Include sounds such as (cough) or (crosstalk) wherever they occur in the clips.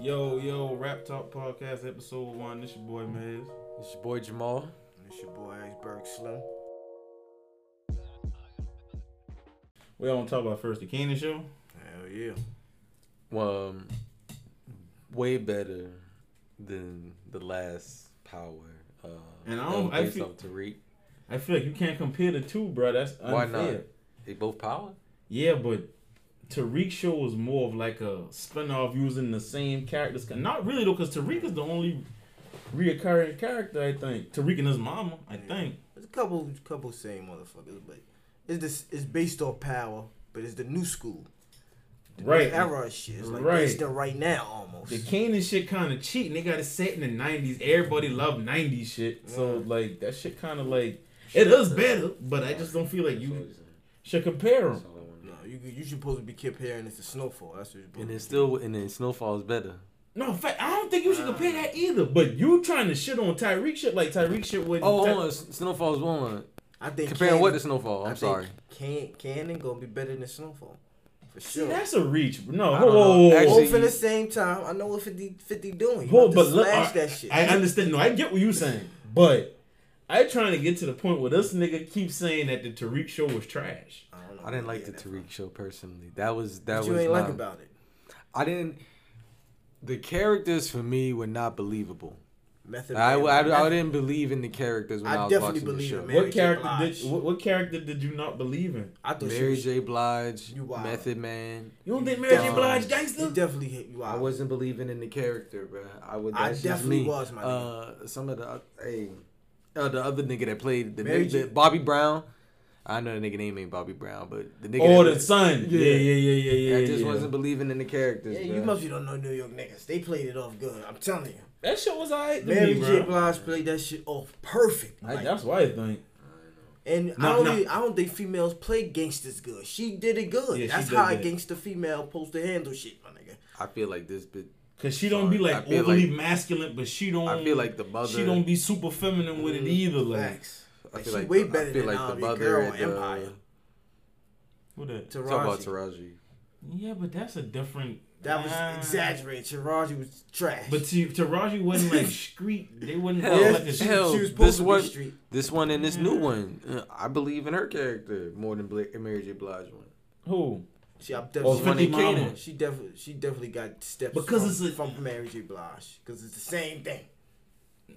Yo, yo, Wraptawk Podcast, episode one. This your boy Miz. It's your boy Jamal. It's your boy Iceberg Slim. We all want to talk about first the Kanan show. Hell yeah. Well, um, way better than the last Power. Uh, And I don't- I feel- Tariq. I feel like you can't compare the two, bro. That's unfair. Why not? They both Power. Yeah, but Tariq show was more of like a spin-off using the same characters. Not really though, because Tariq is the only reoccurring character. I think Tariq and his mama. I Yeah. think. There's a couple couple same motherfuckers, but it's this it's based off power, but it's the new school. The new Right. era shit. It's like Right. based on right now almost. The Kanan shit kind of cheating. They got it set in the '90s. Everybody loved '90s shit, so like that shit kind of like it is better, but I just don't feel like you should compare them. No, you you supposed to be comparing it to Snowfall. That's what you're supposed And it's still and then Snowfall is better. No, in fact, I don't think you should compare that either. But you trying to shit on Tariq shit like Tariq shit with. Oh, Ty- hold on. Snowfall is one. I think Comparing Kanan- what to Snowfall? I I'm think sorry. Can Kanan gonna be better than Snowfall. For See, sure. that's a reach. No, I whoa, don't whoa, whoa, whoa. Actually- Both in the same time. I know what 50, 50 doing. You Whoa, about to but look, I, that shit. I understand. No, I get what you're saying, but I trying to get to the point where this nigga keeps saying that the Tariq show was trash. I, don't know I didn't like the he get that Tariq show personally. That was that was What was you ain't like about it? I didn't. The characters for me were not believable. Method I, Man- I, I Method- didn't believe in the characters when I I, was definitely watching the show. Mary what J. character Blige. did what, what character did you not believe in? I thought she Mary was, J. Blige, You wild. Method Man. You don't think Mary J. Blige He gangster? definitely hit you out. I wasn't believing in the character, bro. I would. I definitely me. was, my Uh, some of the uh, hey, uh, the other nigga that played the, Mary nigga, J- the Bobby Brown. I know the nigga name ain't Bobby Brown, but the nigga. Oh, that- the son. Yeah, Yeah. yeah, yeah, yeah, yeah. I just yeah. wasn't believing in the characters. Yeah, bruh. you must be don't know New York niggas. They played it off good. I'm telling you. That shit was alright to Mary me, J. bro. Blige played that shit off perfect. I, Like, that's why I think. and I don't no. really- I don't think females play gangsters good. She did it good. Yeah, that's did how a gangster female supposed to handle shit, my nigga. I feel like this bit. Cause she don't be like overly like- masculine, but she don't. I feel like the mother. she don't be super feminine with it either. Like Facts. I Like, feel she like way the, better I feel than like the mother. girl and on the- Empire. who that? Talk about Taraji. Taraji. Yeah, but that's a different. That was Ah. exaggerated. Taraji was trash. But to, Taraji wasn't like (laughs) street. They wouldn't Hell, like a she, hell, she was this to one- be street. This one and this new one, uh, I believe in her character more than Bla- Mary J. Blige one. Who? She, I'm definitely, one 50 in Mama. she definitely, she definitely got steps Because from, it's a- from Mary J. Blige. Because it's the same thing.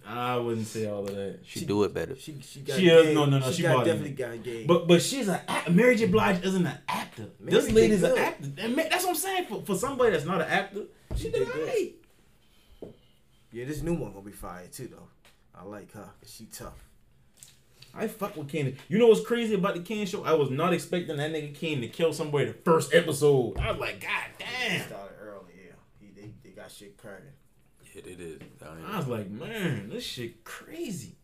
I wouldn't say all of that. She, She- do it better. She, she got She is- game. no, no, no, She, she got, definitely got game. But but she's a act- Mary J. Blige isn't an actor. Mary this lady's an actor. And ma- that's what I'm saying. For, for somebody that's not an actor, she, She did did great. yeah, this new one gonna be fire too, though. I like her. She tough. I fuck with Kane. You know what's crazy about the Kane show? I was not expecting that nigga Kane to kill somebody the first episode. I was like, God damn. Started early, yeah. He, they, they got shit cracking. Yeah, it is. I was like, man, this shit crazy.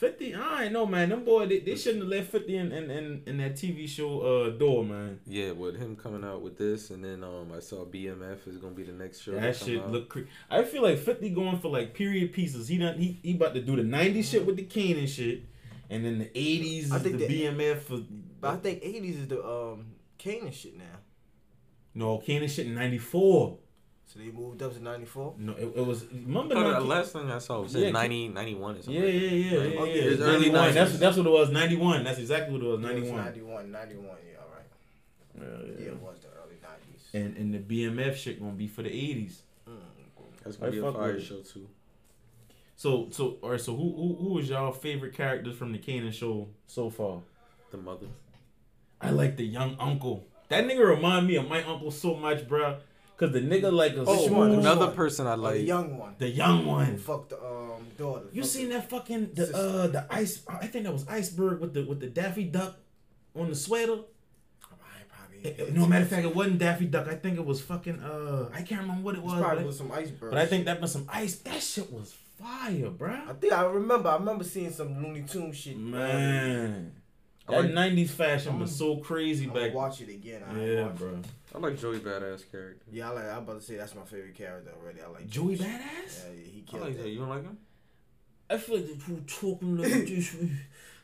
50, I ain't know, man. Them boy, they, they shouldn't have left 50 in, in, in, in that TV show uh door, man. Yeah, with him coming out with this, and then um, I saw BMF is gonna be the next show. That shit out. look crazy. I feel like 50 going for like period pieces. He done he, he about to do the 90s shit with the Kane and shit. And then the 80s I is think the that- BMF for But I think 80s is the um Kanan shit now. No, Kane and shit in 94. So they moved up to 94. No, it, it was remember I the last thing I saw was Yeah, in 90, 91 or something. Yeah, yeah, yeah, yeah. Oh, yeah, yeah, yeah. it's early 91. 90s. That's that's what it was. 91. That's exactly what it was. It was 91. 91, 91, yeah, all right. Yeah, Yeah, yeah. it was the early 90s. And and the BMF shit gonna be for the 80s. Mm. That's gonna I be a fire show too. So so all right. So who who who is y'all favorite characters from the Kanan show so far? The mother. I like the young uncle. That nigga remind me of my uncle so much, bro. Cause the nigga like a Oh, smooth- one? another one? person I Oh, the young one. the young Who one. Fuck the um daughter. You Fucked seen the- that fucking the Sister. uh the ice? I think that was iceberg with the with the Daffy Duck on the sweater. It- it- no matter of fact, it wasn't Daffy Duck. I think it was fucking uh I can't remember what it It was. probably But, was some iceberg. but I think that was some ice. That shit was fire, bro. I think I remember. I remember seeing some Looney Tune shit. Man, that like- '90s fashion was I'm- so crazy I'm back. gonna watch it again. I Yeah, watch it. bro. I like Joey Badass character. Yeah, I like. I'm about to say that's my favorite character already. I like Joey Joey. Badass. Yeah, yeah, he I killed like that. that. You don't like him? I feel like the two talking like (laughs) this.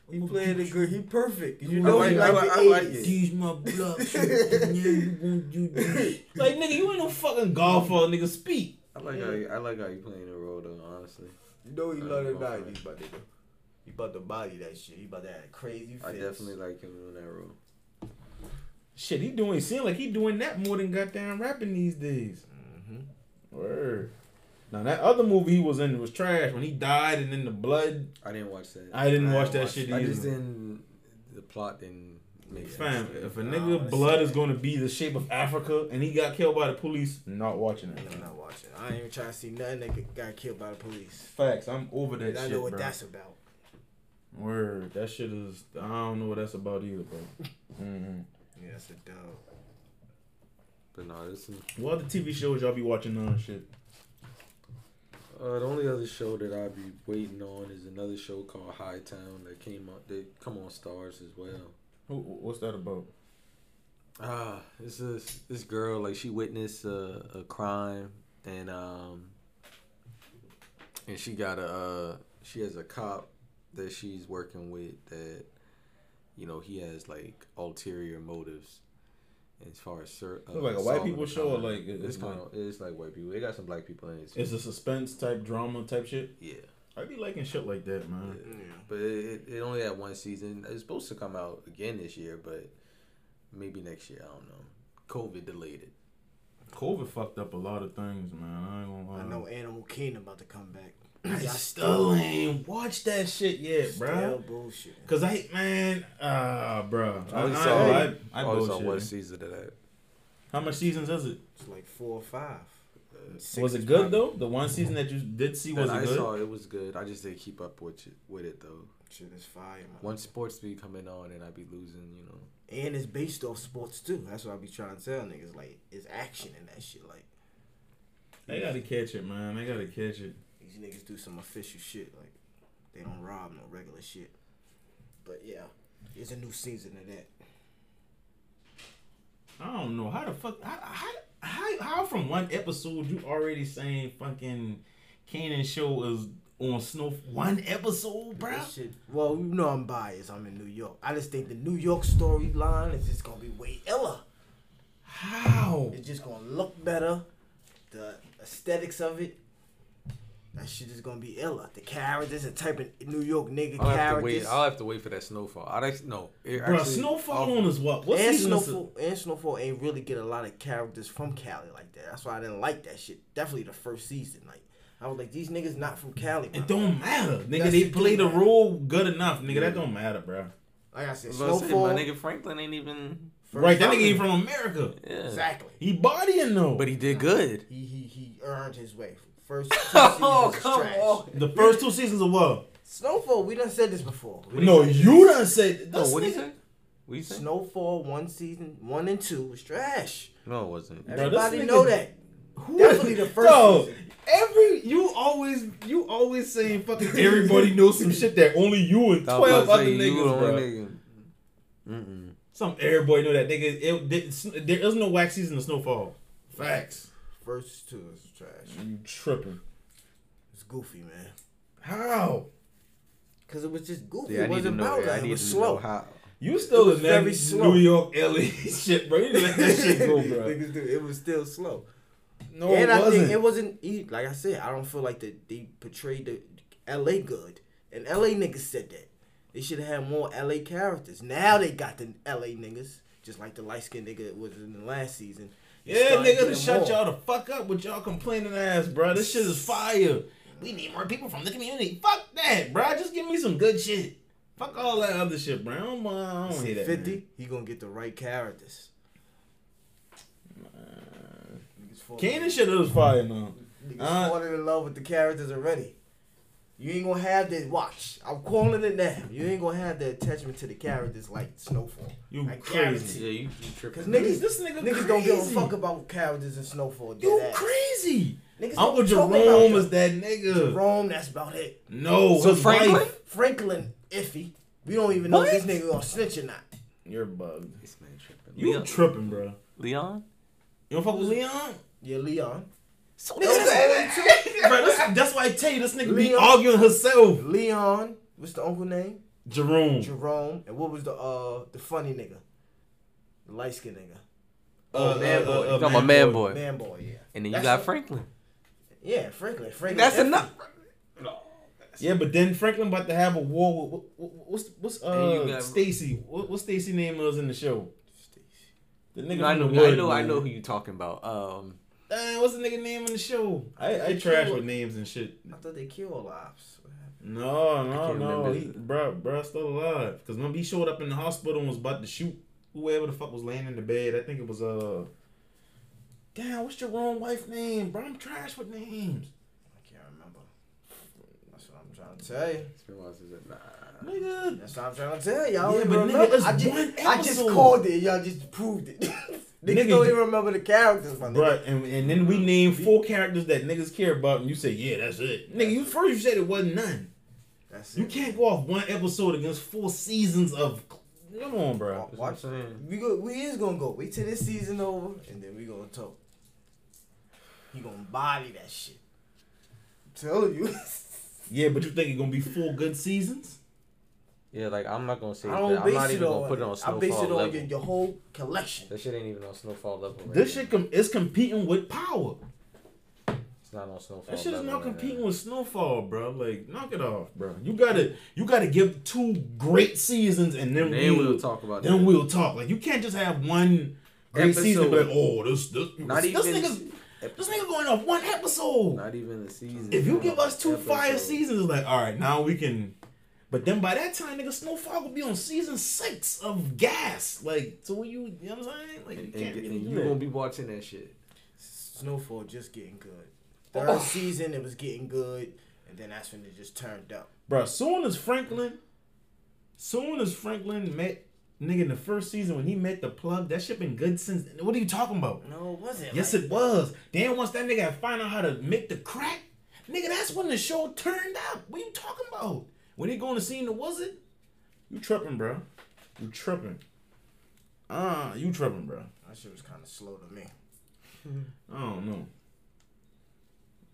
He playing the good. He perfect. You I know like- he I like like- the I like 80s. it. These my blocks. yeah, you won't do this. (laughs) Like nigga, you ain't no fucking golfer, nigga. Speak. I like how you, I like how you playing the role though. Honestly, You know he I love the ain't gonna nineties, but nigga. He about to body that shit. He about to have a crazy I face. definitely like him in that role. Shit, he doing. Seem like he doing that more than goddamn rapping these days. hmm Word. Now that other movie he was in was trash when he died and then the blood. I didn't watch that. I didn't I watch didn't that watch shit it. I either. just didn't. The plot didn't make sense. Fam, if a nigga that's blood sad. is going to be the shape of Africa and he got killed by the police, not watching it. I'm not watching. I ain't even trying to see nothing that got killed by the police. Facts, I'm over that And I shit, know what bro. that's about. Word, that shit is. I don't know what that's about either, bro. (laughs) mm Yeah, that's a dub. But no, this is What other TV shows y'all be watching on shit? uh, the only other show that I'd be waiting on is another show called Hightown that came out. They come on Starz as well. Who, what's that about? Ah, this is this girl like she witnessed a, a crime and um and she got a uh, she has a cop that she's working with that you know he has like ulterior motives as far as cer- uh, So like a white people show or like it's it's kind like of it's like white people. It got some black people in it. Too. it's a suspense type drama type shit. yeah, I be liking shit like that, man. Yeah. but it, it only had one season. It's supposed to come out again this year, but maybe next year. I don't know. COVID delayed it. COVID fucked up a lot of things, man. I ain't gonna lie. I know Animal Kingdom about to come back. I Y'all still ain't watched that shit yet, Still bro. bullshit. Cause I man, ah, bro. I, I only I, saw, I, I, I I only saw one season of that. How much seasons is it? It's like four or five. Six was it good probably- though? The one season that you did see was And it I good? saw it was good. I just didn't keep up with it, with it though. Shit is fire, man. Once sports be coming on and I be losing, you know. And it's based off sports too. That's what I be trying to tell niggas. Like, it's action in that shit. Like, They gotta catch it, man. They gotta catch it. these niggas do some official shit. Like, they don't rob no regular shit. But yeah, it's a new season of that. I don't know how the fuck how how how, how from one episode you already saying fucking Kanan show is on Snow one episode, bro. Shit. Well, you know I'm biased. I'm in New York. I just think the New York storyline is just gonna be way iller. How? It's just gonna look better. The aesthetics of it. That shit is gonna be iller. The characters, the type of New York nigga I'll have to wait. characters. I'll have to wait for that snowfall. I like no. It Bro, actually- Snowfall I'll- on is what? What and season is? Snowfall, and Snowfall ain't really get a lot of characters from Cali like that. That's why I didn't like that shit. Definitely the first season. Like I was like, these niggas not from Cali. It don't matter, nigga. That's they the play the role good enough, nigga. Yeah. That don't matter, bro. Like I said, I was about to Snowfall. my nigga Franklin ain't even. first right, that nigga ain't from America. Yeah. Exactly. He bodying though. But he did good. He he he earned his way. First (laughs) two seasons Oh is come trash. on. the first two seasons of what? Snowfall, we done said this before. We No, said you this. done said. No, this what do you say? What you say? Snowfall one season, one and two was trash. No, it wasn't. Everybody nigga- know that. Who- Definitely the (laughs) first Dog, season. every you always you always saying fucking everybody knows some shit that only you and twelve other say, you the niggas, only bro. nigga. Mm-mm. Some everybody know that nigga. It, it, there is no wax season of Snowfall. Facts. First two is trash. You tripping? It's goofy, man. How? Cause it was just goofy. Yeah, I it need to wasn't know. about that. It was slow. how. You still was in that very slow. New York, LA (laughs) shit, bro. You didn't let that shit go, bro. (laughs) It was still slow. No, and it I wasn't. think it wasn't. e- Like I said, I don't feel like the, they portrayed the L.A. good. And L.A. niggas said that they should have had more L.A. characters. Now they got the L.A. niggas, just like the light skinned nigga was in the last season. Yeah, nigga, to shut more. y'all the fuck up with y'all complaining ass, bro. This shit is fire. We need more people from the community. Fuck that, bro. Just give me some good shit. Fuck all that other shit, bro. I don't, want- I don't See, that. Fifty, man. he gonna get the right characters. Kanan shit is fire now. Niggas Uh, falling in love with the characters already. You ain't gonna have that. Watch, I'm calling it now. You ain't gonna have the attachment to the characters like Snowfall. You I crazy. Yeah, you, you tripping. Cause niggas, This nigga niggas don't give a fuck about characters in Snowfall. You ass. crazy. Niggas Uncle don't Jerome about is that nigga. Jerome. That's about it. No, So Franklin? wife- Franklin, iffy. We don't even know What? if this nigga gonna snitch or not. You're bugged. This man tripping. You Leon? tripping, bro. Leon? You don't fuck with Leon? Yeah, Leon. So Nigga, that- bro, this, (laughs) that's why I tell you, this nigga be arguing herself. Leon. What's the uncle name? Jerome. Jerome, and what was the uh the funny nigga, the light skinned nigga, Oh, Uh, man uh, boy. uh, you uh, talking about man boy. man boy, yeah. And then you got a- Franklin. Yeah, Franklin. Franklin. That's Effie. enough. Yeah, but then Franklin about to have a war with what, what, what's what's uh got- Stacy? What what's Stacy name was in the show? Stacy. The nigga I know, wood, I know, I know who you talking about. Um, Dang, what's the nigga name in the show? I I They trash killed- with names and shit. I thought they killed lives. What happened? No, no, no, remember. he, bro, bro, still alive. Cause when he showed up in the hospital and was about to shoot whoever the fuck was laying in the bed. I think it was uh. Damn, what's your wrong wife name, bro? I'm trash with names. I can't remember. That's what I'm trying to tell you. it's been a while since I- nah. Nigga, That's what I'm trying to tell y'all. Yeah, but even nigga, it's I just, one I just called it. Y'all just proved it. (laughs) Niggas Nigga, don't even remember the characters, my nigga. Right, and, and then we named four characters that niggas care about, and you say, yeah, that's it. Nigga, you first you said it wasn't none. That's it. You can't go off one episode against four seasons of. Come on, bro. That's what I'm Watch. saying. We go. We is gonna go. Wait till this season over, and then we gonna talk. He gonna body that shit. I'm telling you. (laughs) Yeah, but you think it's gonna be four good seasons? Yeah, like I'm not gonna say. I that. don't I'm not even gonna put it on snowfall I base it on level. your, your whole collection. That shit ain't even on snowfall level. Right This shit com- is competing with power. It's not on snowfall. That shit is not competing with Snowfall, bro. Like, knock it off, bro. You gotta, you gotta give two great seasons, and then, Then we'll, we'll talk about Then that. we'll talk. Like, you can't just have one great season. And be like, oh, this, this, Not this even. nigga's, this nigga going off one episode. Not even the season. If you give us two Episode. fire seasons, it's like, all right, now we can. But then by that time, nigga, Snowfall will be on season six of Gas. Like, so you, you know what I'm saying? Like, you And, can't and, really and do you that. gonna be watching that shit. Snowfall just getting good. Oh. Third Oh. season it was getting good, and then that's when it just turned up. Bro, soon as Franklin, soon as Franklin met nigga in the first season when he met the plug, that shit been good since. What are you talking about? No, it wasn't. Yes, like it was. Then once that nigga had find out how to make the crack, nigga, that's when the show turned up. What are you talking about? When he going to see the wizard? You tripping, bro? You tripping? Ah, you tripping, bro? That shit was kind of slow to me. (laughs) I don't know.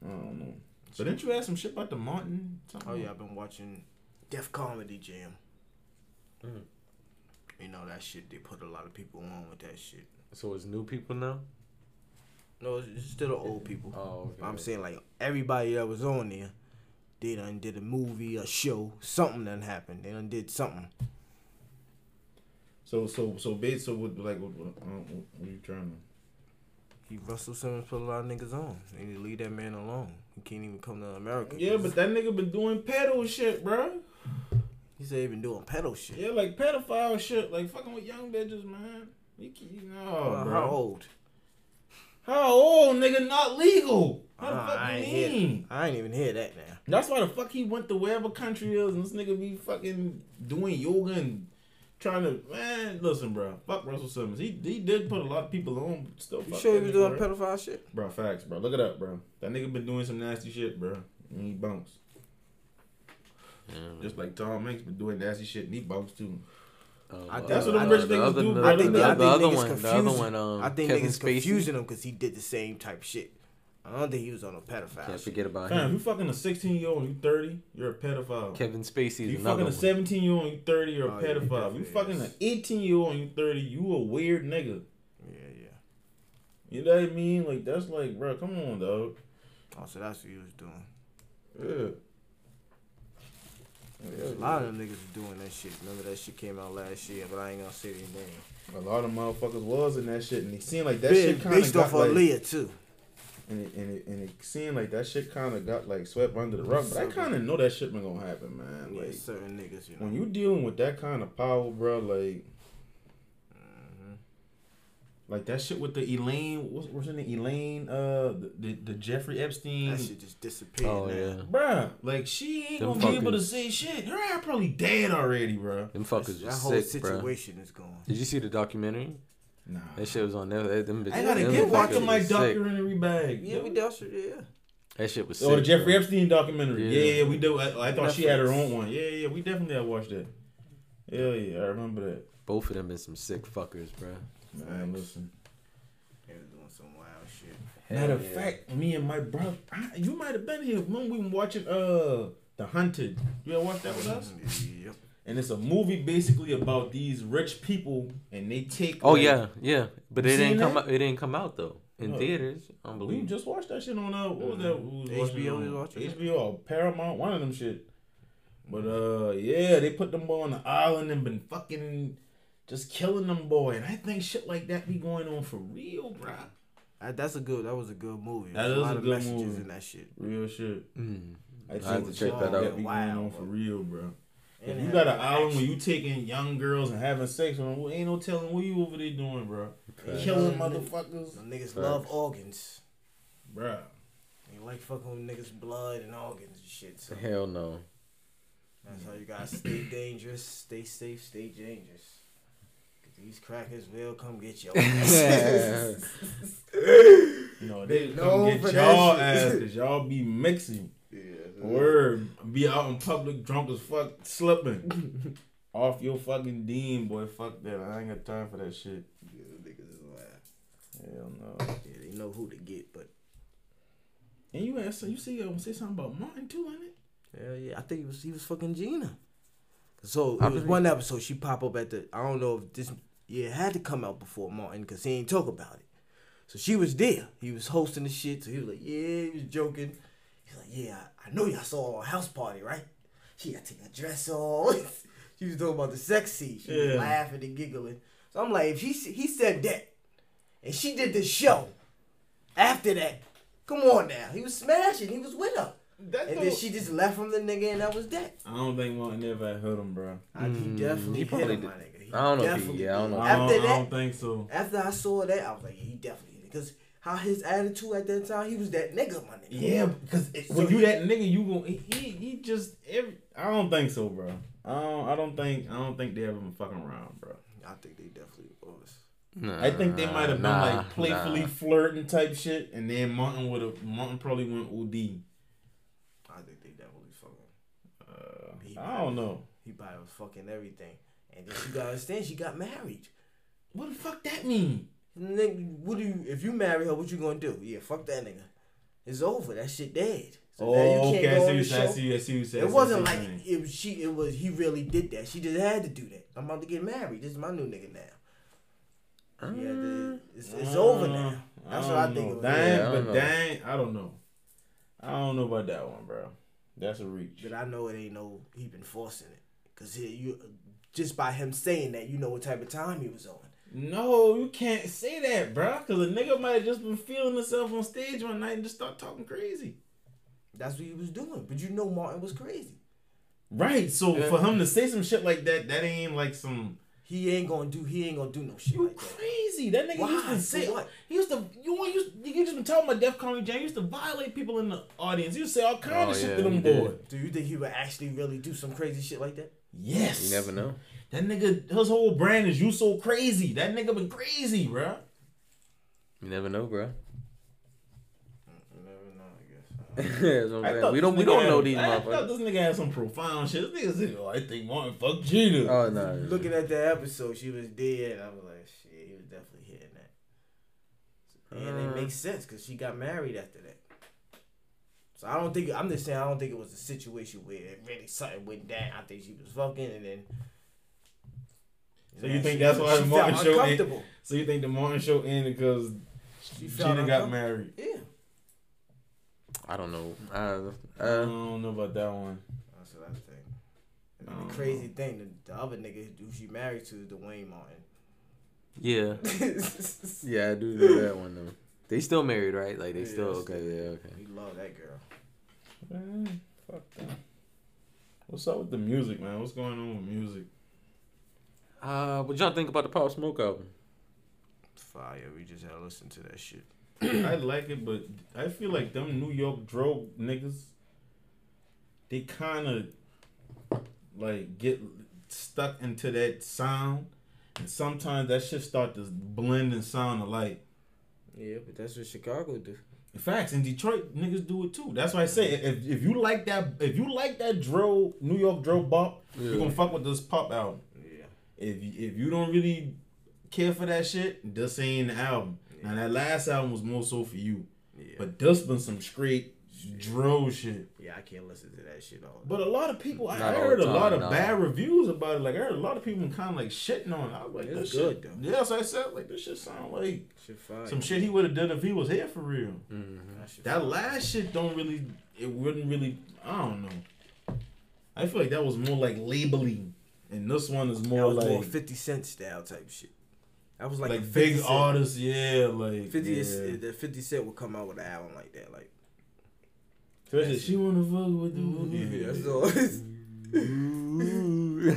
I don't know. But didn't you ask some shit about the Martin? something? Oh yeah, I've been watching Def Comedy Jam. Mm. You know that shit. They put a lot of people on with that shit. So it's new people now. No, it's it's still the old people. Oh, okay. I'm saying like everybody that was on there, they done did a movie, a show, something done happened. They done did something. So so so based so what like what, what, uh, what, you trying to? He Russell Simmons put a lot of niggas on. They need to leave that man alone. He can't even come to America. Yeah, but that nigga been doing pedo shit, bro. he said he been doing pedo shit. Yeah, like pedophile shit, like fucking with young bitches, man. You, you know, Uh, bro. how old? How old, nigga? Not legal. How the Uh, fuck I you ain't hear. mean? I ain't even hear that now. That's why the fuck he went to wherever country is, and this nigga be fucking doing yoga and trying to man. Listen, bro. Fuck Russell Simmons. He he did put a lot of people on. but Still, You fuck sure he was doing bro. pedophile shit? Bro, facts, bro. Look it up, bro. That nigga been doing some nasty shit, bro. And he bounced. Just like Tom Hanks been doing nasty shit and he bounced too. Um, I- uh, that's what them rich niggas other- do. I think, the, I the other niggas one, the confusing. other one, um, I think Kevin niggas Spacey. confusing him because he did the same type shit. I don't think he was on a pedophile. Can't shit. forget about Fam, him. you fucking a 16 year old and you 30, you're a pedophile. Kevin Spacey you is fucking another a 17 year old and you 30, you're a Oh, yeah, pedophile. you fucking an 18 year old and you 30, you a weird nigga. Yeah, yeah. You know what I mean? Like, that's like, bro, come on, dog. Oh, so that's what he was doing. Yeah. A lot of them niggas doing that shit. Remember that shit came out last year, but I ain't gonna say their name. A lot of motherfuckers was in that shit, and it seemed like that Ba- shit kind of got off like, of Aaliyah too. and it, and it and it seemed like that shit kind of got like swept under the rug. But I kind of know that shit been gonna happen, man. Yeah, certain niggas, you know. when you dealing with that kind of power, bro, like. Like that shit with the Elaine, what's, what's her name? Elaine, uh, the the, the Jeffrey Epstein. that shit just disappeared. Oh now. yeah, Bruh, like she ain't Them gonna be able to say shit. Her ass probably dead already, bruh. them That's- fuckers that was whole sick, bro. situation is gone. Did you see the documentary? Nah. That shit was on there. That, them, I gotta them get watching fuckers my was sick. documentary bag. Yeah, yo. we dealt with it. Yeah. That shit was sick. Oh, the Jeffrey bro. Epstein documentary. Yeah, Yeah. yeah, we do. I, I thought she had her own one. Yeah, yeah, we definitely have watched that. Hell yeah, I remember that. Both of them been some sick fuckers, bro. Man, listen. They was doing some wild shit. Matter of yeah. fact, me and my brother, I, you might have been here when we been watching uh The Hunted. You ever watch that with us? Yep. and it's a movie basically about these rich people, and they take. Oh like- yeah, yeah, but it didn't come that? out. It didn't come out though in No. theaters. We Unbelievable. just watched that shit on uh, what was that? Was HBO watching was on watching? HBO or Paramount, one of them shit. But uh, yeah, they put them boy on the island and been fucking just killing them boy, and I think shit like that be going on for real, bro. Uh, that's a good. That was a good movie. That There's a lot a of good messages movie. in that shit. Real shit. Mm. I I have to the check shit that out. That be Wow, going on for bro. real, bro. If And you got an island where you taking young girls and having sex with them, well, ain't no telling what you over there doing, bro. Facts. Killing motherfuckers, Them niggas Facts. love organs. bro. They like fucking with niggas' blood and organs and shit. So Hell no. that's how you gotta stay dangerous, stay safe, stay dangerous. 'Cause These crackers will come get your ass. You know they come get y'all ass because (laughs) y'all be mixing. yeah, Word, be out in public drunk as fuck, slipping (laughs) off your fucking dean, boy. Fuck that. I ain't got time for that shit. Yeah, niggas is laugh. Hell no. Yeah, they know who to get, but And you asked, you see, um, say something about Martin too, ain't it? hell yeah, I think he was he was fucking Gina. So it was one episode she pop up at the. I don't know if this yeah it had to come out before Martin because he ain't talk about it. So she was there. He was hosting the shit. So he was like, yeah, he was joking. He's like, yeah, I, I know y'all saw her house party, right? She got to take her dress off. (laughs) she was talking about the sex scene. She was Yeah. laughing and giggling. So I'm like, if he he said that, and she did the show after that, come on now, he was smashing. He was with her. That And then she just left from the nigga, and that was that. I don't think Martin ever had hurt him, bro. I, he Mm, definitely he hit him, did. my nigga. He I don't know if he- yeah, I don't did. know. I After don't, I that, don't think so. after I saw that, I was like, he definitely did. Because how his attitude at that time, he was that nigga, my nigga. Yeah, because So when you he- that nigga, you gon' he he just every. I don't think so, bro. I don't. I don't think. I don't think they ever been fucking around, bro. I think they definitely was. Nah, I think they might have been like playfully nah. flirting type shit, and then Martin would have. Martin probably went OD. I think they definitely fucking. Uh, He I don't know. He probably was fucking everything. And then you gotta understand, she got married. What the fuck that mean? Nigga, what do you, if you marry her, what you gonna do? Yeah, fuck that nigga. It's over. That shit dead. So now oh, you can't okay. I go see you the said. I see you. I see you said. It wasn't like it was she. It was he really did that. She just had to do that. I'm about to get married. This is my new nigga now. Yeah, the, uh, it's, it's over now. That's what I think it. Dang, Yeah, but know. dang, I don't know. I don't know about that one, bro. That's a reach. But I know it ain't no. He been forcing it because you just by him saying that, you know what type of time he was on. No, you can't say that, bro. Because a nigga might have just been feeling himself on stage one night and just start talking crazy. That's what he was doing. But you know Martin was crazy. Right. So Yeah. for him to say some shit like that, that ain't like some. He ain't gonna do. He ain't gonna do no shit You like that. crazy. That nigga Why? used to say. what? He used to. You want you. You just been talking about Def Comedy Jam. He used to violate people in the audience. You say all kind Oh, of shit to them he did. boys. Do you think he would actually really do some crazy shit like that? Yes. You never know. That nigga, his whole brand is you so crazy. That nigga been crazy, bruh. You never know, bro. You never know. I guess. That's what I'm saying. thought We don't. We don't had- know these I thought motherfuckers. this nigga had some profound shit. This nigga said, "Oh, I think Martin fucked Gina." Oh no. Looking at that episode, she was dead. I was like, shit, he was definitely hitting that. And Uh. it makes sense because she got married after that. So I don't think I'm just saying I don't think it was a situation where it really something went down. I think she was fucking and then. So you think she- that's why she the felt Martin show ain't- uncomfortable. So you think the Martin show ended because She Gina got married? Yeah, I don't know. Uh, I uh, don't know about that one. that's what I think. And then I the don't crazy thing, the, the other nigga who she married to is Duane Martin. yeah, (laughs) yeah. I do know that one though. They still married, right? Like they Yeah, still still. okay. Yeah, okay. We love that girl. Man, fuck that. What's up with the music, man? What's going on with music? Uh, what y'all think about the Pop Smoke album? Fire. We just had to listen to that shit. I like it, but I feel like them New York dro niggas, they kind of like get stuck into that sound, and sometimes that shit start to blend and sound alike. Yeah, but that's what Chicago do. In fact, in Detroit, niggas do it too. That's why I say if if you like that if you like that drill New York drill bop, you're gonna fuck with this pop album. Yeah. If you, if you don't really care for that shit, this ain't the album. Now that last album was more so for you, Yeah. but this been some straight shit. drill shit. Yeah, I can't listen to that shit all. But a lot of people, I, I heard the a lot of nah. bad reviews about it. Like I heard a lot of people kind of like shitting on it. I was like, It's this good, shit. though. Yeah, so I said like this shit sound like shit fire. some shit he would have done if he was here for real. Mm-hmm. That, That last shit don't really. It wouldn't really. I don't know. I feel like that was more like labeling, and this one is That more was like more Fifty Cent style type shit. That was like, like, a 50 big Cent- artists. Yeah, like Fifty, yeah. the Fifty Cent would come out with an album like that, like Especially she wanna fuck with the yeah, yeah. (laughs) that's all. Mm-hmm.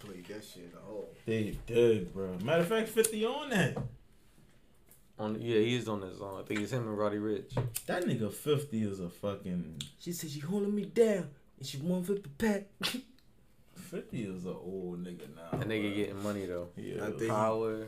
played that shit a whole. They did, bro. Matter of fact, Fifty on that. on yeah, he's on this song. I think it's him and Roddy Ricch. That nigga Fifty is a fucking. She said she holding me down and she want flip the pack. (laughs) Fifty is an old nigga now. That nigga bruh. getting money though. Yeah. I think- Power.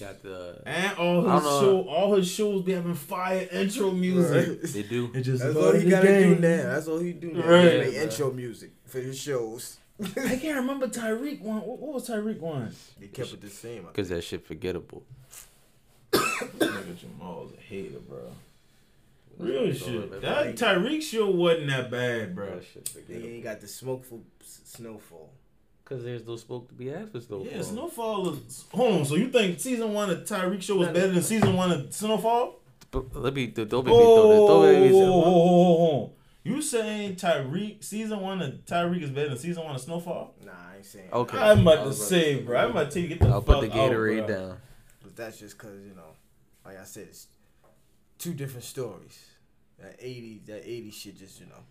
Got the. And all I his don't show, all his shows be having fire intro music. (laughs) They do. It just That's about all he gotta do now. That's all he do now. Right. He make Yeah, intro music for his shows. I (laughs) can't remember Tariq one. What, what was Tariq one? They kept it the same. Cause that shit forgettable. nigga Jamal's a hater, bro. Real That's shit. that That Tariq show wasn't that bad, bro. That shit They forgettable. ain't got the smoke for s- snowfall. Cause there's no smoke to be had for Snowfall. Yeah, Snowfall is. Hold on. So you think season one of Tariq show was better than season one of Snowfall? But let me don't don't make me throw this. Don't say-. You saying Tariq season one of Tariq is better than season one of Snowfall? Nah, I ain't saying. Okay. I'm I about to say, bro. I'm about to tell you get the I'll fuck put the Gatorade bro. down. But that's just cause you know, like I said, it's two different stories. That eighty, that eighty shit, just you know,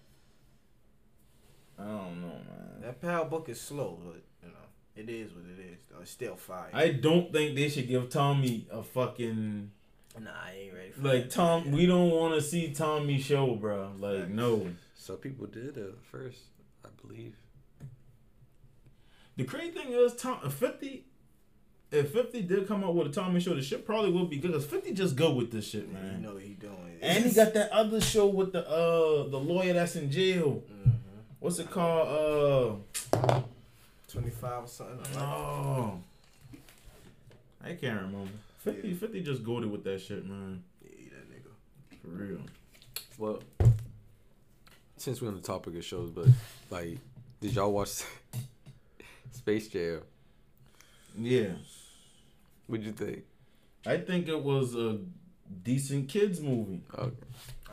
I don't know, man. that power book is slow, but you know, it is what it is. Though it's still fire. I don't think they should give Tommy a fucking nah, I ain't ready for like that. Tom. Yeah. We don't want to see Tommy show, bro. Like no. Some people did at first, I believe. The crazy thing is, Tom fifty. If fifty did come out with a Tommy show, the shit probably would be good. Cause fifty just go with this shit, Man, man. you know what he doing. And he got that other show with the uh the lawyer that's in jail. hmm What's it called? Uh twenty five or something. Like that. oh, I can't remember. 50, 50 just goaded with that shit, man. Yeah, that nigga. For real. Well, since we're on the topic of shows, but like, did y'all watch (laughs) Space Jam? Yeah, What'd you think? I think it was a decent kids movie. Okay.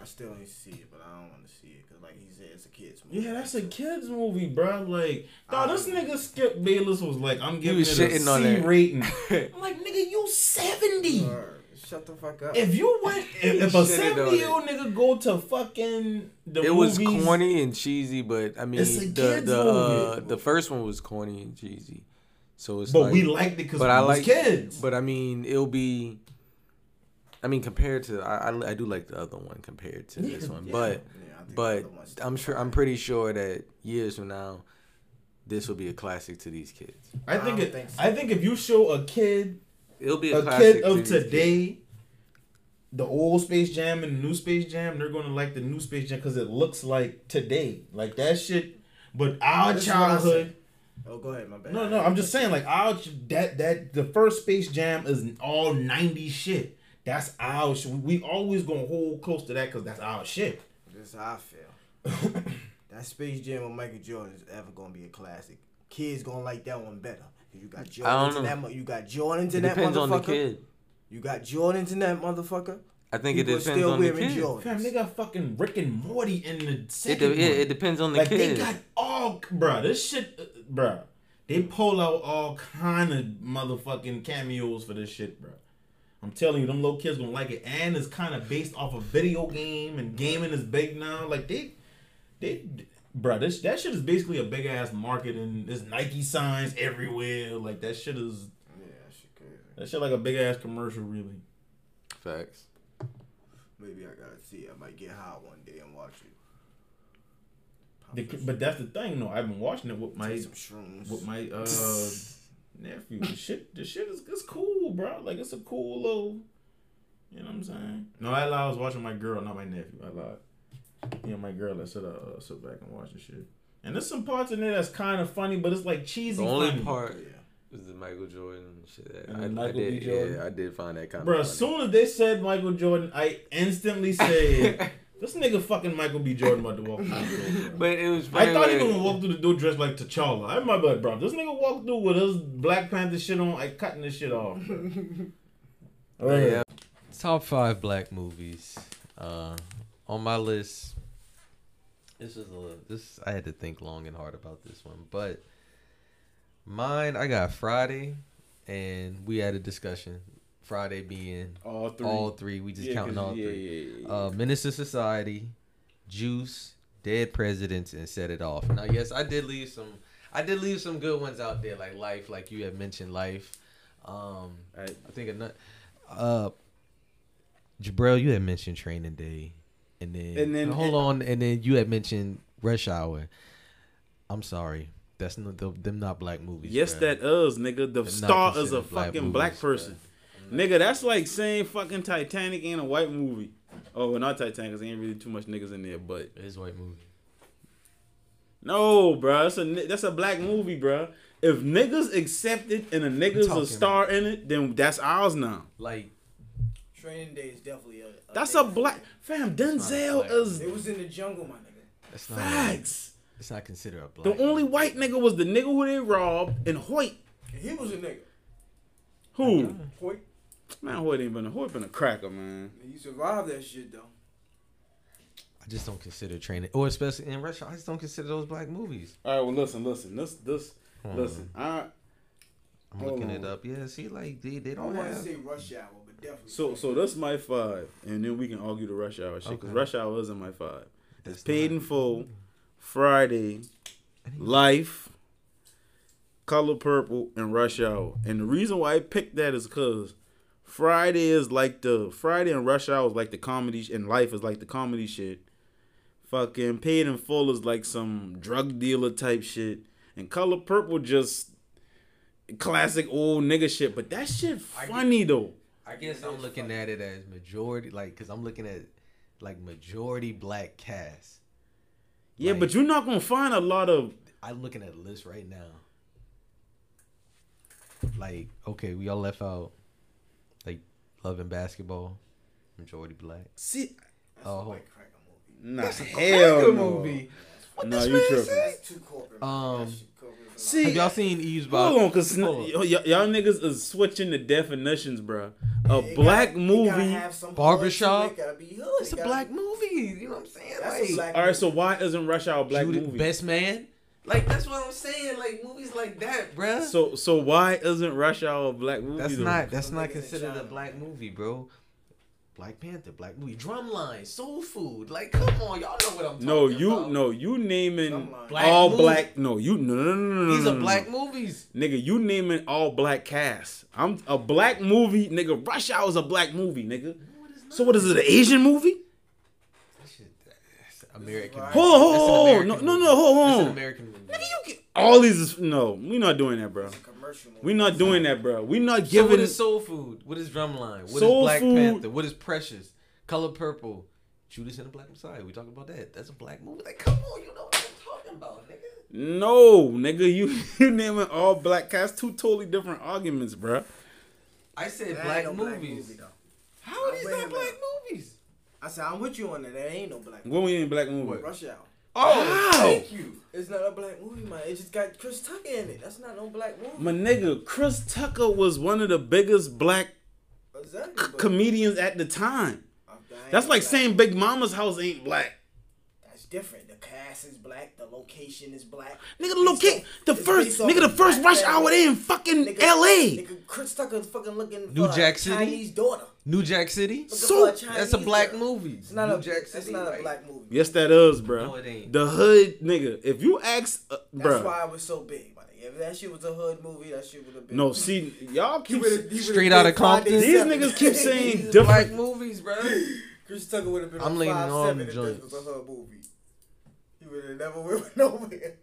I still ain't see it, but I don't want to see it because, like he said, it's a kids movie. Yeah, that's a kids movie, bro. Like, dog, this Um, nigga Skip Bayless was like, I'm giving was it a shitting on C that. rating. (laughs) I'm like, nigga, you seventy. Word. Shut the fuck up. If you went, (laughs) if, if a Shitted seventy year old nigga go to fucking the it was corny and cheesy, but I mean, It's a the kids the uh, the first one was corny and cheesy. So it's but like, we liked it because we but I was like kids. But I mean, it'll be. I mean, compared to I, I, I do like the other one compared to Yeah, this one, yeah. but Yeah, I think the but I'm sure I'm pretty sure that years from now, this will be a classic to these kids. I think I it. don't think so. I think if you show a kid, It'll be a, a classic kid to of these kids. today, the old Space Jam and the new Space Jam, they're gonna like the new Space Jam because it looks like today, like that shit. But our This is childhood, Oh, go ahead, my bad. no, no, I'm just saying, like our ch- that that the first Space Jam is all '90s shit. That's our shit. We always gonna hold close to that because that's our shit. This is how I feel. (laughs) that Space Jam with Michael Jordan is ever gonna be a classic. Kids gonna like that one better. You got I don't Jordan in know. that. mo- You got Jordan in It that depends motherfucker. on the kid. You got Jordan in that motherfucker. I think it People depends still on the wearing kid. Jordans. Fam, they got fucking Rick and Morty in the It, second de- one. it, it depends on the like kid. they got all, bruh, This shit, uh, bruh. They pull out all kind of motherfucking cameos for this shit, bruh. I'm telling you, them little kids gonna like it, and it's kind of based off a video game, and gaming is big now. Like they, they, bruh, This that shit is basically a big ass market, and there's Nike signs everywhere. Like that shit is Yeah, that shit crazy. that shit like a big ass commercial, really. Facts. Maybe I gotta see. I might get high one day and watch it. The, but that's the thing, though. I've been watching it with my some shrooms. with my uh (laughs) nephew. The shit, the shit is it's cool, bro. Like it's a cool little. You know what I'm saying? No, I lied. I was watching my girl, not my nephew. I lied. Yeah, my girl. I said, uh, sit back and watch the shit. And there's some parts in there that's kind of funny, but it's like cheesy. The only funny. part yeah. is the Michael Jordan shit. That I, the I Michael B. did, Jordan? yeah, I did find that kind of bro. As soon as they said Michael Jordan, I instantly said, (laughs) This nigga fucking Michael B. Jordan about to walk through the door. (laughs) But it was. I funny thought he when- gonna walk through the door dressed like T'Challa. I'm my bad, bro. This nigga walked through with his Black Panther shit on, like cutting this shit off. (laughs) oh, yeah. Top five black movies. Uh, on my list. This is a little. this. I had to think long and hard about this one, but mine I got Friday, and we had a discussion. Friday being All three. all three. We just Yeah, counting all yeah, three. yeah. Uh, Menace to Society, Juice, Dead Presidents, and Set It Off. Now, yes, I did leave some. I did leave some good ones out there, like Life, like you had mentioned, Life. Um, I- I think another. Uh, Jibral, you had mentioned Training Day, and then And then- hold on, and then you had mentioned Rush Hour. I'm sorry, that's not the, them not black movies. Yes, bruh. that is, nigga. The They're star is a black fucking movies, black bruh. person. Nigga, that's like saying fucking Titanic ain't a white movie. Oh, well, not Titanic, 'cause ain't really too much niggas in there, but It is a white movie. no, bro, that's a that's a black movie, bro. If niggas accept it and a nigga's a talking star in it, then that's ours now. Like Training Day is definitely a. That's a black fam. not a Denzel is It was in the jungle, my nigga. that's not. facts. It's not considered a black. The only white nigga was the nigga who they robbed and Hoyt. He was a nigga. Who? Uh, Hoyt. Man, Hoyt ain't been a Hoyt been a cracker, man. he survived that shit though. I just don't consider training, or especially in Russia, I just don't consider those black movies. All right, well, listen, listen, this, this, Hold listen. I I'm looking on. it up. Yeah, see, like they, they don't want to have. say Rush Hour, but definitely. so so that's my five, and then we can argue the rush hour shit because Okay. rush hour isn't my five. That's It's paid not- in full, Friday, Life, Color Purple, and Rush Hour. And the reason why I picked that is because Friday is like the Friday and Rush Hour is like the comedy, sh- and Life is like the comedy shit. Fucking Paid in Full is like some drug dealer type shit, and Color Purple just classic old nigga shit. But that shit I get- funny though. I guess I'm looking at it as majority, like, cause I'm looking at like majority black cast. Yeah, Like- but you're not gonna find a lot of I'm looking at a list right now. Like, okay, we all left out like Love and Basketball, majority black. see. That's Oh. a white cracker movie. Nah, That's a hell cracker no. movie. What No, this you man tripping. say? Too corporate. man. Um, That shit corporate as a see. Have y'all seen Eve's Hold on, cause Hold on. y- y- y'all niggas is switching the definitions, bro. A It black gotta- movie. have some Barbershop? it, gotta be hood. It's It a black be- movie. You know what I'm saying? That's like, a black All right, movie. so why isn't Rush Hour a black Judy- movie? Best Man. Like that's what I'm saying. Like movies like that, bro. So so why isn't Rush Hour a black movie? that's though? not that's not considered a black movie, bro. Black Panther, black movie, Drumline, Soul Food. Like, come on, y'all know what I'm talking No, you about. no, you naming Black all movie. black. No, you no no no no. no, These no, are black no. movies. Nigga, you naming all black cast. I'm a black movie, nigga. Rush Hour is a black movie, nigga. So what is it? An Asian movie? That shit, that's American. Hold on, hold on, hold on. American No, no, no, hold That's an on. American movie. Nigga, you get all these is no. We not doing that, bro. It's a commercial movie. We not doing that, bro. We not So giving. what is Soul Food? What is Drumline? What is Soul Black Food- Panther? What is Precious? Color Purple. Judas and the Black Messiah. We talking about that. That's a black movie. Like, come on, you know what I'm talking about, nigga. no, nigga, you (laughs) you naming all black cast. Two totally different arguments, bro. I said That black no movies. movie, though. How are these not black movies? I said I'm with you on that. That ain't no black movie. When we in black movie? Rush Hour. Oh, How? thank you. It's not a black movie, man. It just got Chris Tucker in it. That's not no black movie. My nigga, Chris Tucker was one of the biggest black exactly. c- comedians at the time. That ain't That's like black. saying Big Mama's house ain't black. That's different. The is black. The location is black. Nigga, the look, based it. off- The first, nigga, the first black rush hour they in fucking Nigga, L.A. Nigga, Chris Tucker's fucking looking New for Jack a City? Chinese daughter. New Jack City. So, a That's a black girl. movie. It's not New a. Jack That's City, not a black movie. Yes, that is, bro. No, it ain't. The hood, nigga. If you ask, uh, That's bro. why it was so big, buddy. If that shit was a hood movie, that shit would have been. No, see, y'all keep. would've- he s- would've Straight out of Friday Compton? These niggas keep (laughs) saying These different. movies, bro. Chris Tucker would have been I'm leaning five on seven if this joints. was a hood movie. He would have never (laughs) went nowhere.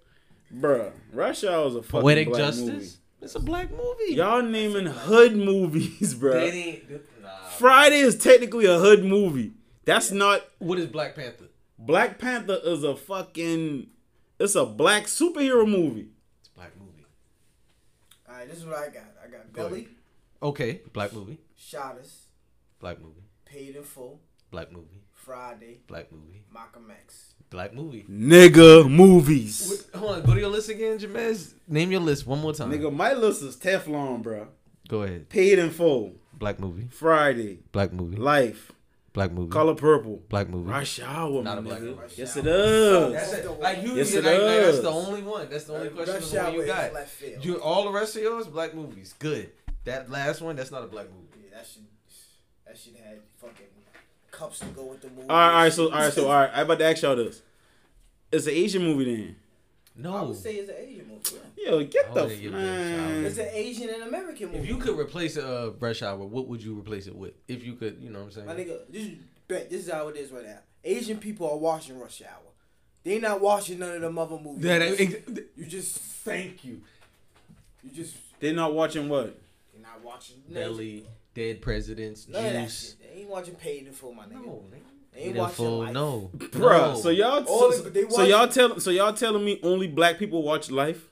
Bruh, Rush Hour is a fucking Poetic black Justice. movie. It's a black movie. Y'all naming hood movies, They bruh. ain't- nah. Friday is technically a hood movie. That's not. What is Black Panther? Black Panther is a fucking. It's a black superhero movie. It's a black movie. All right, this is what I got. I got Go Belly, Okay, black movie. Shottas, Black movie. Paid in Full, Black movie. Friday, Black movie. Malcolm X. Black movie. Nigga movies. What, hold on, go to your list again, Jameze. Name your list one more time. Nigga, my list is Teflon, bro. Go ahead. Paid in full. Black movie. Friday. Black movie. Life. Black movie. Color Purple. Black movie. Rush Hour, Not a black movie. Yes, Hour. it is. That's it. Like you, Yes, it like, that's the only one. That's the only question Rush of Hour you is got. left field. You all the rest of yours black movies. Good. That last one, that's not a black movie. Yeah, that should that should have fucking cups to go with the movie. All right, all right, so all right, so (laughs) all right. I about to ask y'all this. It's an Asian movie then. No, I would say it's an Asian movie. Yeah. Yo, get I the wouldn't give it a man. It's an Asian and American movie. If you could replace uh, Rush Hour, what would you replace it with? If you could, you know what I'm saying? My nigga, this is, bet, this is how it is right now. Asian people are watching Rush Hour. They not watching none of the other movies. That- you, just, ex- you just Thank you. you just They're not watching what? They're not watching none, Belly, dead presidents, none of that shit. They ain't watching Paid in Full, my nigga. No, They ain't watching full, Life. no, Bruh, No. so y'all All so, the- they so y'all tell so y'all telling me only black people watch Life?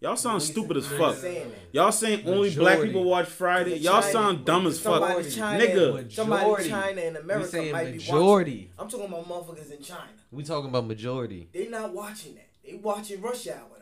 Y'all sound stupid as fuck. saying. Y'all saying only black people watch Friday? Y'all sound dumb as fuck. China, Nigga. somebody Majority. China and We America saying might be majority. watching. I'm talking about motherfuckers in China. We talking about majority. They not watching that. They watching Rush Hour though.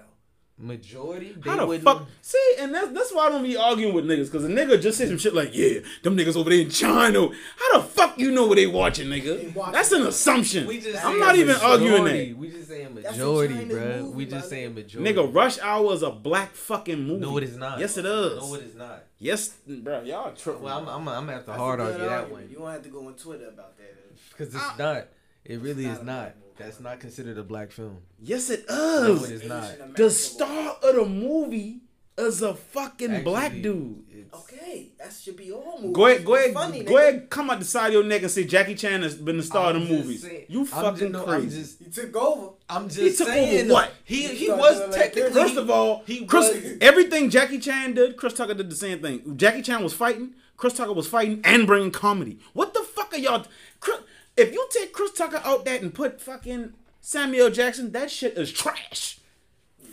Majority. They How the wouldn't- fuck? See, and that's that's why I don't be arguing with niggas, cause a nigga just say some shit like, "Yeah, them niggas over there in China." How the fuck you know what they watching, They nigga? watching That's an assumption. We just I'm saying not even arguing that. We just saying That's a majority, China bruh. movie, We just my saying nigga. majority. Nigga, Rush Hour is a black fucking movie. No, it is not. Yes, it is. No, it is not. Yes, bro, y'all tripping. Well, I'm, I'm, I'm gonna have to That's hard argue that one You don't have to go on Twitter about that. (laughs) because it's Ah. not. It really It's is not a not. black movie. That's not considered a black film. yes, it No, it is not. The star of the movie is a fucking black dude. it's- Okay, that should be all movies. Go ahead, go ahead, funny, go nigga. ahead, come out the side of your neck and say Jackie Chan has been the star I'm of the movies. saying- you I'm fucking just, crazy. I'm just, He took over. I'm just He took over saying. Uh, what? He He he was doing like technically. this. First of all, he Chris, was- everything Jackie Chan did, Chris Tucker did the same thing. Jackie Chan was fighting, Chris Tucker was fighting and bringing comedy. What the fuck are y'all? Chris, if you take Chris Tucker out that and put fucking Samuel Jackson, that shit is trash.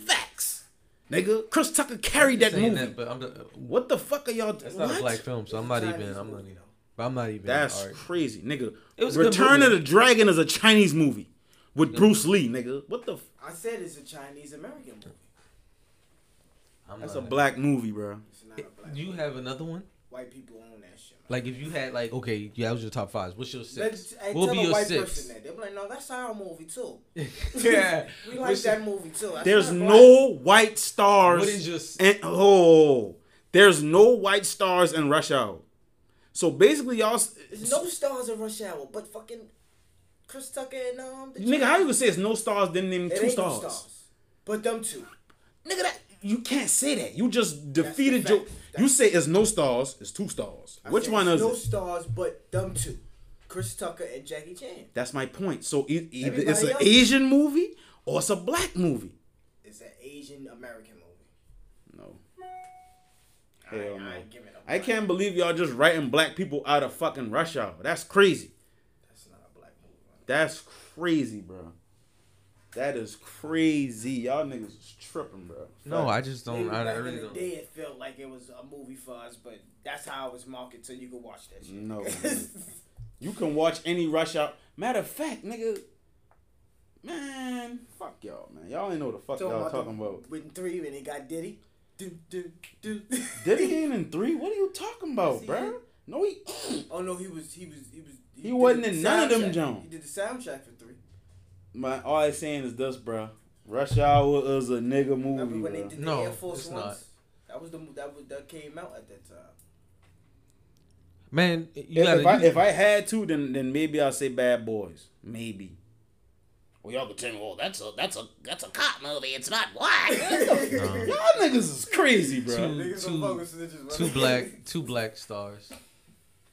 Facts, nigga. Chris Tucker carried that saying movie. that, but I'm the, uh, what the fuck are y'all? doing? that's not what? a black film, so I'm not even. I'm not even. But I'm not even. That's crazy, nigga. It was Return of the Dragon is a Chinese movie with Bruce Lee, nigga. What the? F- I said it's a Chinese American movie. I'm That's a black movie, bro. It's not a black. You have another one? White people own that shit. Man. Like if you had like okay, yeah, that was your top five. What's your Let- six? hey, What will be a your white six? person. They'll be like, no, that's our movie too. (laughs) (laughs) yeah. We like What's that your- movie too. That's There's not no white stars. What is your and oh, there's no white stars in Rush Hour. So basically, y'all. There's no stars in Rush Hour, but fucking Chris Tucker and um. The nigga, how you gonna say it's no stars? Then name two stars. stars. But them two. Nigga, that you can't say that. You just defeated. Joe. You say it's no stars. It's two stars. I Which one is no it? stars, but them two. Chris Tucker and Jackie Chan. That's my point. So either Everybody it's an Asian movie or it's a black movie. It's an Asian American movie. No. I, Hell I no. up. I can't believe y'all just writing black people out of fucking Rush Hour. That's crazy. That's not a black movie. Man. That's crazy, bro. That is crazy. Y'all niggas is tripping, bro. No, I just don't. I, I back really in the don't. day, it felt like it was a movie for us, but that's how it was marketed, so you could watch that shit. No. (laughs) You can watch any Rush Hour. Matter of fact, nigga. Man, fuck y'all, man. Y'all ain't know what the fuck y'all talking the- about. With three, when he got Diddy. Do, do, do. (laughs) Diddy (laughs) ain't in three. What are you talking about, Yes, bro? is. No, he. Oh no, he was, he was, he was. He did wasn't in none of them soundtrack. Jones. He did the soundtrack for three. My all I saying is this, bro. Rush Hour is a nigga Remember movie, when they did the No, Air Force it's Ones? not. That was the mo- that was that came out at that time. Man, you If, gotta. if I if I had to, then then maybe I'll say Bad Boys. Maybe. Well, y'all could tell me, well, that's a that's a that's a cop movie. It's not black. (laughs) Y'all niggas is crazy, bro. Two- Niggas don't two- fuck with snitches, bro. two black, (laughs) two black stars.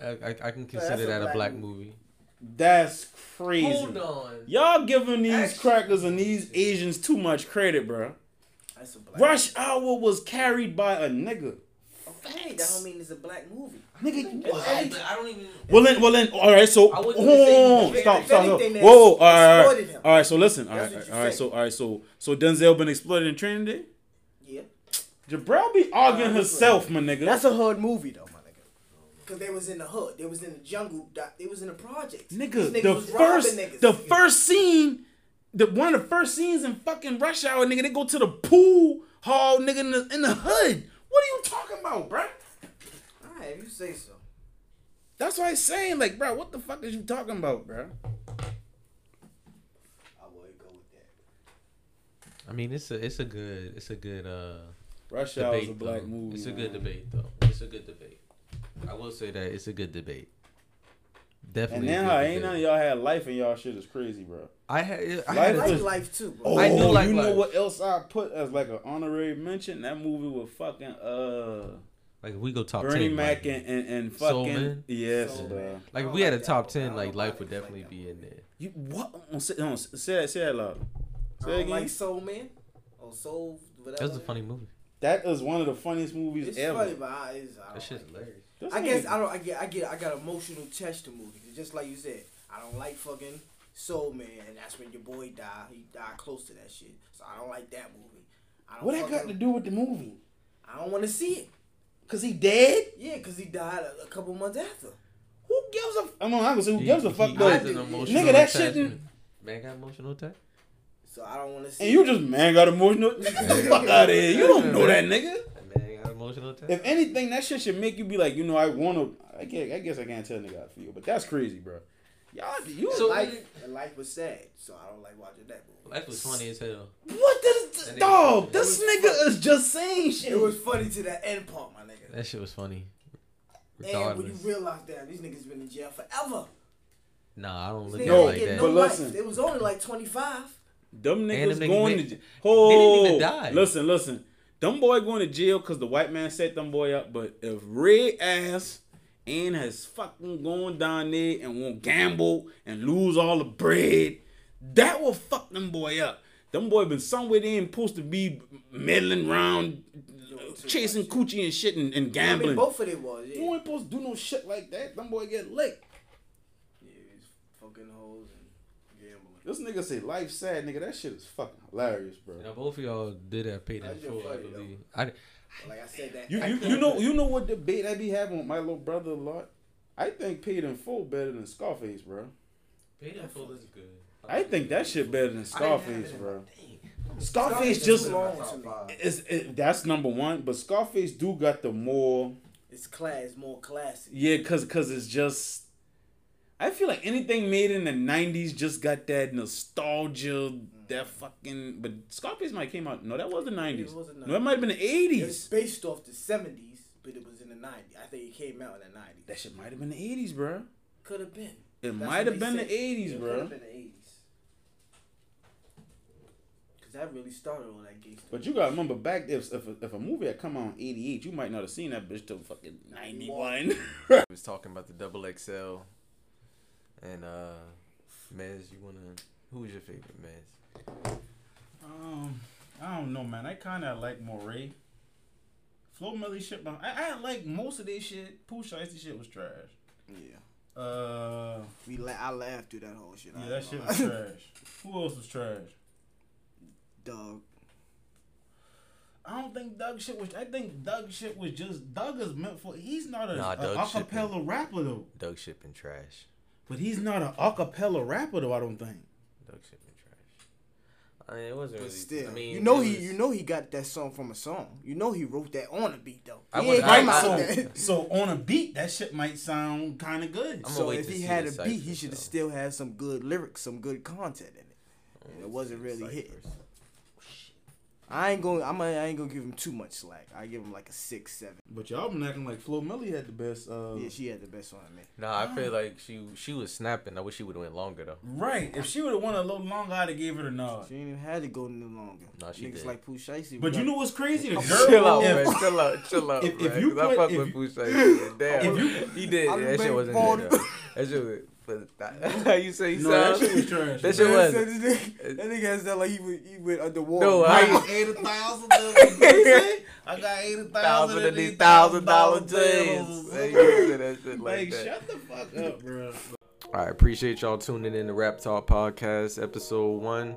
I, I, I can consider that a black black movie. movie. That's crazy. Hold on. Y'all giving these Actually- crackers and these Asians too much credit, bro. That's a black. Rush Hour was carried by a nigga. Okay, that don't mean it's a black movie. Nigga, I, what? I don't even. Well then, well then, all right. So I hold wouldn't even say on, stop, stop, stop. anything, they Whoa, all right, all right, all right. So listen, all That's right, what you all right. So all right, so so Denzel been exploited in Trinity. Yeah. Jibral be arguing Nah, herself, my nigga. That's a hard movie though, my nigga. Cause they was in the hood, they was in the jungle, they was in the projects. Nigga, These the niggas was robbing first niggas. the first scene, the one of the first scenes in fucking Rush Hour, nigga, they go to the pool hall, nigga, in the in the hood. What are you talking about, bruh? Alright, if you say so. That's why I'm saying, like, bro, what the fuck is you talking about, bro? I would go with that. I mean, it's a it's a good it's a good uh Rush Hour is a black though. movie. It's a good debate though. It's a good debate. I will say that it's a good debate. Definitely. a then good how debate. ain't none of y'all had life and y'all shit is crazy, bro. I had. I Life had I a- like life too, bro. Oh, I do like you know Life. what else I put as like an honorary mention? That movie with fucking uh like if we go top Bernie ten. Mac like, and, and, and Soul fucking Man? yes, Soul bro. Man. like if we had a top ten, I like life would it like definitely be in there. You what? Oh, Say, oh, say that. Say that loud. I Say don't again. like Soul Man or Soul whatever. That was a funny movie. that is one of the funniest movies It's ever. funny, but I, it's, I That don't shit's hilarious. This I guess I don't. I get. I get. I got emotional attached to movies. Just like you said, I don't like fucking Soul Man, and that's when your boy died. He died close to that shit, so I don't like that movie. I don't What that got to do with the movie? I don't want to see it. Cause he dead? Yeah, cause he died a, a couple months after. Who gives a? I'm not gonna say who He- gives a fuck though. I an do. emotional Nigga, that shit attachment. Man got emotional attachment. So I don't want to see. And you just man got emotional. (laughs) Get the fuck out of here. You don't know that nigga. That man got emotional attachment. If anything, that shit should make you be like, you know, I wanna. I guess, I guess I can't tell nigga how I feel, but that's crazy, bro. Y'all, you. So- life, and life was sad, so I don't like watching that movie. Life was funny as hell. what does That nigga- dog? This It was nigga is just saying shit. It was funny to that end part, my nigga. That shit was funny. And when you realize that these niggas been in jail forever. Nah, I don't look at niggas it No, like get that. no but life. listen. It was only like twenty five. Them niggas them niggas going made- to jail. Oh, they didn't even die. Listen, listen. Them boy going to jail because the white man set them boy up. But if red ass and has fucking going down there and won't gamble and lose all the bread, that will fuck them boy up. Them boy been somewhere they ain't supposed to be meddling around, chasing coochie and shit and, and I gambling. mean, both of them was. Yeah, you ain't supposed to do no shit like that. Them boy get licked. yeah it's fucking hoes. This nigga say life sad, nigga. That shit is fucking hilarious, bro. Now both of y'all did have paid in full, I believe. I, like I said, that You, you, you know you know what debate I be having with my little brother a lot. I think paid in full better than Scarface, bro. paid in full is good. I think that shit better than Scarface, bro. Scarface Scarface just is long to is it, that's number one, but Scarface do got the more It's class, more classy. yeah, cause cause it's just. I feel like anything made in the '90s just got that nostalgia, that fucking. But Scarface might came out. No, that was the '90s. It was the No, it might have been the It was '80s. based off the seventies, but it was in the nineties. I think it came out in the nineties. That shit might have been the '80s, bro. Could have been. It might what have they been the '80s, bro. Could have been the eighties. Cause that really started all that gangster. But you gotta remember back if if a, if a movie had come out in '88, you might not have seen that bitch till fucking '91. We (laughs) was talking about the double XL, and uh, Mez, you wanna? Who's your favorite Mez? um, I don't know, man. I kind of like Morray. Flo Milli shit, but I, I like most of this shit. Pooh Shiesty shit was trash. Yeah. Uh, We la- I laughed through that whole shit. Yeah, that shit was (laughs) trash. Who else was trash? Dugg. I don't think Dugg shit was. I think Dugg shit was just Dugg is meant for. He's not a, Nah, a Dugg shit acapella rapper though. Dugg Shipping trash. But he's not an acapella rapper though. I don't think. Dugg Shipping trash. I mean, it wasn't But really. still, I mean, you know he, was- you know he got that song from a song. You know he wrote that on a beat though. I He was- ain't I- come I- so, with that. so on a beat, that shit might sound kind of good. I'm So if he had a beat, he should have still had some good lyrics, some good content in it. And it wasn't really hitting. I ain't going. I'm. I ain't gonna give him too much slack. I give him like a six, seven. But y'all been acting like Flo Milli had the best. Uh, Yeah, she had the best one, man. Nah, I feel like she she was snapping. I wish she would have went longer though. Right. If she would have won a little longer, I'd have gave her the nod. She ain't even had to go no longer. Nah, she Niggas did. like Pooh Shiesty. But you know what's crazy? The (laughs) girl. chill out, if- man. Chill out, chill out, if- if man. you 'cause I put- fuck if with you- Pooh Shiesty. (laughs) Damn, If you- he did. I Yeah, that shit been wasn't born- good. Though. That shit was. But that, (laughs) how you say he No, that sound? shit was trash. That shit Man was. said this nigga- That nigga has that like he went, he went underwater. No, I I got (laughs) eighty thousand. I got eighty thousand of these thousand dollar chains. Hey, you say that shit like, Like, that. shut the fuck up, bro. All right, appreciate y'all tuning in to Wraptawk Podcast, episode one.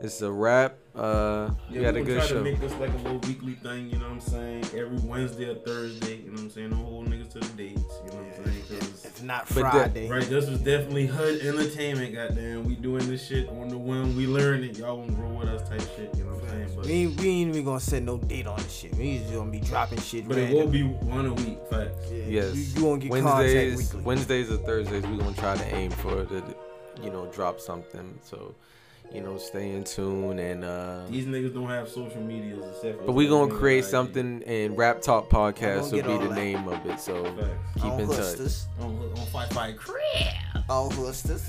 It's a wrap. Uh, we had we a gonna good try show. to make this like a little weekly thing, you know what I'm saying? Every Wednesday or Thursday, you know what I'm saying? Don't hold niggas to the dates, you know what I'm saying? 'Cause- If not But that- Friday. right, this was definitely HUD entertainment, goddamn. We doing this shit on the one we learn it. Y'all gonna roll with us type shit, you know what I'm saying? But, We ain't, we ain't even gonna set no date on this shit. We just gonna be dropping shit. but it random. will be one a week, facts. Yeah, Yes. You, you won't get contact Wednesdays, weekly. Wednesdays or Thursdays, we gonna try to aim for the, you know, drop something. So, you know, stay in tune and. uh These niggas don't have social medias except for But we gonna create IG. something, and Wraptawk Podcast will be the that. name of it. So Facts. keep on in touch. hustlers. On, on Fight Fight Crib. On hustlers.